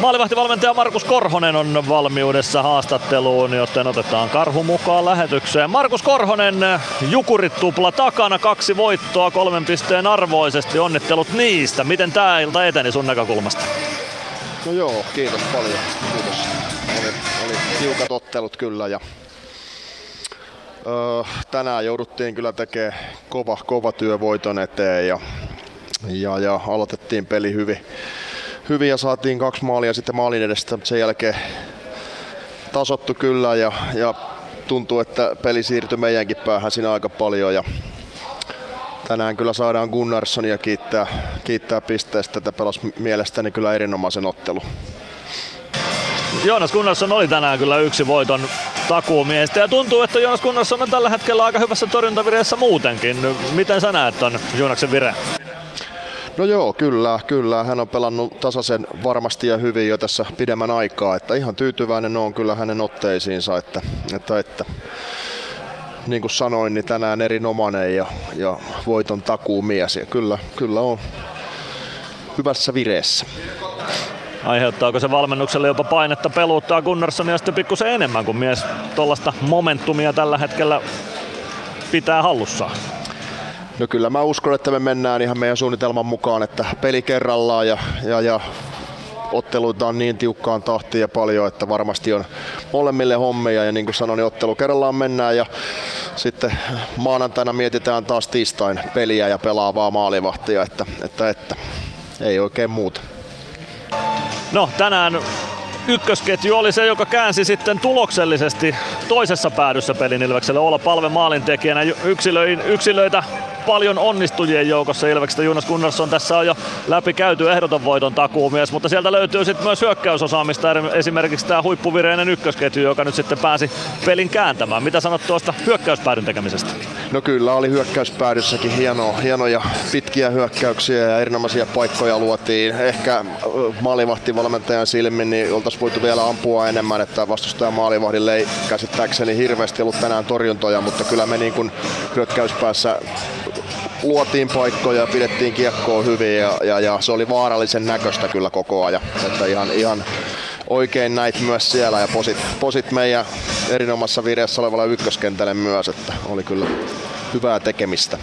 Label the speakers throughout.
Speaker 1: Maalivahtivalmentaja Markus Korhonen on valmiudessa haastatteluun, joten otetaan Karhu mukaan lähetykseen. Markus Korhonen, Jukurit tupla takana, kaksi voittoa kolmen pisteen arvoisesti. Onnittelut niistä. Miten tämä ilta eteni sun näkökulmasta?
Speaker 2: No joo, kiitos paljon. Kiitos. Oli, oli tiukat ottelut kyllä ja öö, tänään jouduttiin kyllä tekemään kova, kova työ voiton eteen ja, ja, ja aloitettiin peli hyvin, hyvin ja saatiin kaksi maalia sitten maalin edestä, sen jälkeen tasottu kyllä ja, ja tuntuu, että peli siirtyi meidänkin päähän siinä aika paljon ja tänään kyllä saadaan Gunnarssonia kiittää, kiittää pisteestä, että pelas mielestäni kyllä erinomaisen ottelu.
Speaker 1: Joonas Gunnarsson oli tänään kyllä yksi voiton takuumiestä ja tuntuu, että Joonas Gunnarsson on tällä hetkellä aika hyvässä torjuntavireessä muutenkin. Miten sä näet ton Joonaksen vire?
Speaker 2: No joo, kyllä, kyllä. Hän on pelannut tasaisen varmasti ja hyvin jo tässä pidemmän aikaa. Että ihan tyytyväinen on kyllä hänen otteisiinsa, että, että, että niin kuin sanoin, niin tänään erinomainen ja, ja voiton takuumies. Ja kyllä, kyllä on hyvässä vireessä.
Speaker 1: Aiheuttaako se valmennukselle jopa painetta peluuttaa Gunnarssonia sitten pikkusen enemmän, kun mies tuollaista momentumia tällä hetkellä pitää hallussaan?
Speaker 2: No kyllä mä uskon, että me mennään ihan meidän suunnitelman mukaan, että peli kerrallaan ja, ja, ja otteluita on niin tiukkaan tahtiin ja paljon, että varmasti on molemmille hommia ja niin kuin sanoin, niin ottelu kerrallaan mennään ja sitten maanantaina mietitään taas tiistain peliä ja pelaavaa maalivahtia, että, että, että ei oikein muuta.
Speaker 1: No tänään ykkösketju oli se, joka käänsi sitten tuloksellisesti toisessa päädyssä pelin Ilvekselle olla palve maalintekijänä. Yksilöin, yksilöitä paljon onnistujien joukossa Ilveksestä. Jonas Gunnarsson tässä on jo läpi käyty ehdoton voiton takuumies, mutta sieltä löytyy sitten myös hyökkäysosaamista, esimerkiksi tämä huippuvireinen ykkösketju, joka nyt sitten pääsi pelin kääntämään. Mitä sanot tuosta hyökkäyspäädyn tekemisestä?
Speaker 2: No kyllä oli hyökkäyspäädyssäkin hieno, hienoja pitkiä hyökkäyksiä ja erinomaisia paikkoja luotiin. Ehkä maalivahtivalmentajan silmin niin oltaisiin voitu vielä ampua enemmän, että vastustajan maalivahdille ei käsittääkseni hirveästi ollut tänään torjuntoja, mutta kyllä me niin kuin hyökkäyspäässä luotiin paikkoja ja pidettiin kiekkoa hyvin ja, ja, ja, se oli vaarallisen näköistä kyllä koko ajan. Että ihan, ihan oikein näit myös siellä ja posit, posit meidän erinomaisessa vireessä olevalle ykköskentälle myös, että oli kyllä hyvää tekemistä.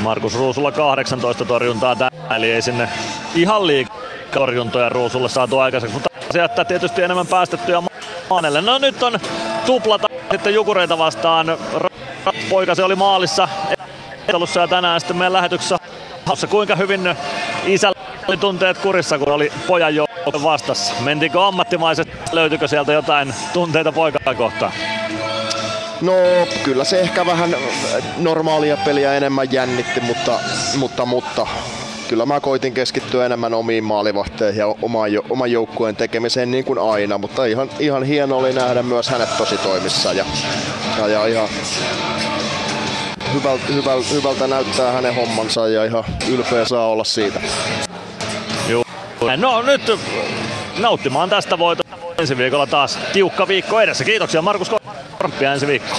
Speaker 1: Markus Ruusulla 18 torjuntaa tänään, eli ei sinne ihan liikaa torjuntoja Ruusulle saatu aikaiseksi, mutta se jättää tietysti enemmän päästettyjä Maanelle. No nyt on tuplata sitten Jukureita vastaan. Poika se oli maalissa ottelussa ja tänään sitten meidän lähetyksessä kuinka hyvin isä oli tunteet kurissa, kun oli pojan joukko vastassa. Mentiinkö ammattimaiset, löytyykö sieltä jotain tunteita poikaa kohtaan?
Speaker 2: No kyllä se ehkä vähän normaalia peliä enemmän jännitti, mutta, mutta, mutta kyllä mä koitin keskittyä enemmän omiin maalivahteihin ja oman, oman joukkueen tekemiseen niin kuin aina, mutta ihan, ihan hieno oli nähdä myös hänet tosi toimissa ja, ja, ja ihan hyvältä, hyvältä, hyvältä näyttää hänen hommansa ja ihan ylpeä saa olla siitä.
Speaker 1: Joo. No nyt nauttimaan tästä voitosta ensi viikolla taas tiukka viikko edessä. Kiitoksia Markus Korppia ensi viikko.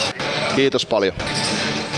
Speaker 2: Kiitos paljon.